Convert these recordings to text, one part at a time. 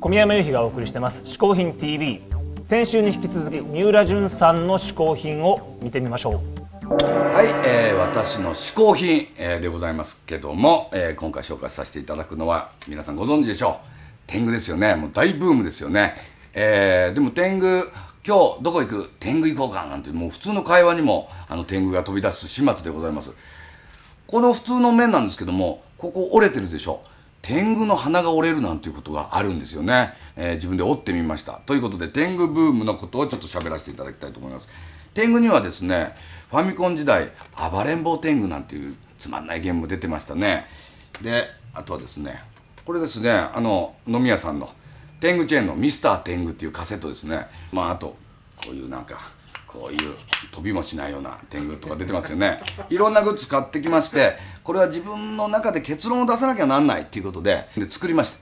小宮山由紀がお送りしてます「嗜好品 TV」先週に引き続き三浦淳さんの嗜好品を見てみましょう。はい、えー、私の嗜好品、えー、でございますけども、えー、今回紹介させていただくのは皆さんご存知でしょう。天狗ですよね。もう大ブームですよね。えー、でも天狗今日どこ行く？天狗行こうかなんてもう普通の会話にもあの天狗が飛び出す始末でございます。この普通の面なんですけどもここ折れてるでしょ。天狗の鼻が折れるなんていうことがあるんですよね、えー、自分で折ってみました。ということで天狗ブームのことをちょっと喋らせていただきたいと思います。天狗にはですねファミコン時代暴れん坊天狗なんていうつまんないゲームも出てましたね。であとはですねこれですねあの飲み屋さんの天狗チェーンのミスター天狗っていうカセットですね。まああとこういうなんかこういう飛びもしないような天狗とか出てますよね。いろんなグッズ買ってきましてこれは自分の中で結論を出さなきゃなんないっていうことでで作りました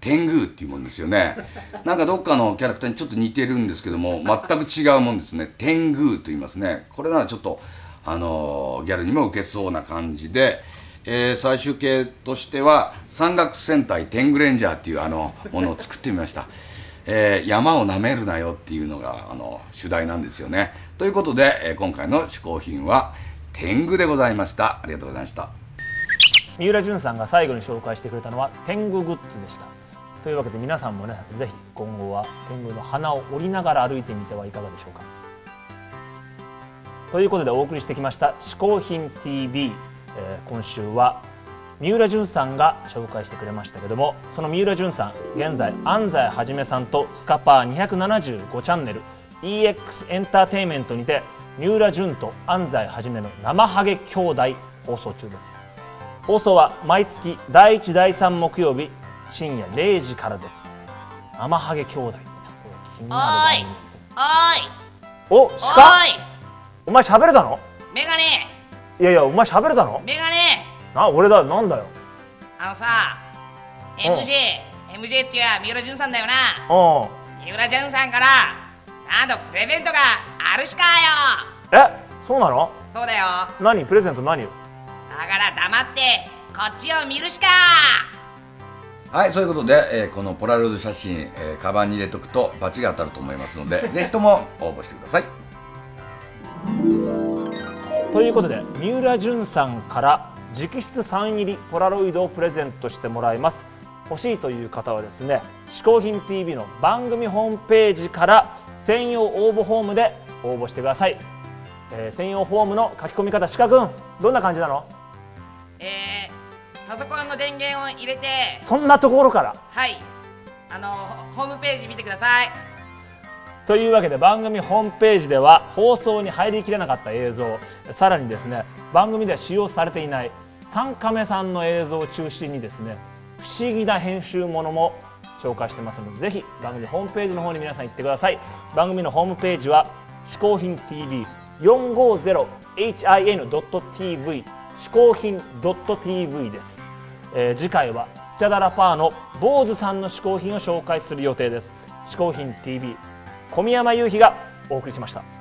天狗っていうもんですよね。なんかどっかのキャラクターにちょっと似てるんですけども全く違うもんですね。天狗と言いますね。これならちょっとあのー、ギャルにも受けそうな感じでえー、最終形としては山岳戦隊天狗レンジャーっていうあのものを作ってみました。えー、山をなめるなよっていうのがあの主題なんですよね。ということで、えー、今回の嗜好品は天狗でございました。ありがとうございました。三浦淳さんが最後に紹介してくれたのは天狗グッズでした。というわけで皆さんもね、ぜひ今後は天狗の花を折りながら歩いてみてはいかがでしょうか。ということでお送りしてきました「嗜好品 TV」、えー、今週は三浦淳さんが紹介してくれましたけどもその三浦淳さん現在安西はじめさんとスカパー275チャンネル EX エンターテインメントにて三浦淳と安西はじめの生ハゲ兄弟放送中です。放送は毎月第1第3木曜日深夜0時からです。生ハゲ兄弟。気になる番組ですおい。お鹿？お前喋れたの？メガネ。いやいやお前喋れたの？メガネあ俺だなんだよ。あのさ MJ MJ ってや三浦淳さんだよな。三浦淳さんからなんとプレゼントがあるしかよ。えそうなの？そうだよ。何？プレゼント何？だから黙ってこっちを見るしか。はいそういうことで、えー、このポラロイド写真、えー、カバンに入れとくとバチが当たると思いますので ぜひとも応募してください。ということで三浦淳さんから直筆サイン入りポラロイドをプレゼントしてもらいます。欲しいという方はですね嗜好品 PB の番組ホームページから専用応募フォームで応募してください、えー、専用フォームの書き込み方鹿くんどんな感じなの？えー、パソコンの電源を入れてそんなところから。はい。あのホームページ見てくださいというわけで番組ホームページでは放送に入りきれなかった映像さらにですね番組では使用されていない3カメさんの映像を中心にですね不思議な編集ものも紹介してますのでぜひ番組ホームページの方に皆さん行ってください。番組のホームページは嗜好品 TV450hin.tv 嗜好品 .tv です、えー、次回はスチャダラパーの坊主さんの嗜好品を紹介する予定です。嗜好品 TV 小宮山雄飛がお送りしました。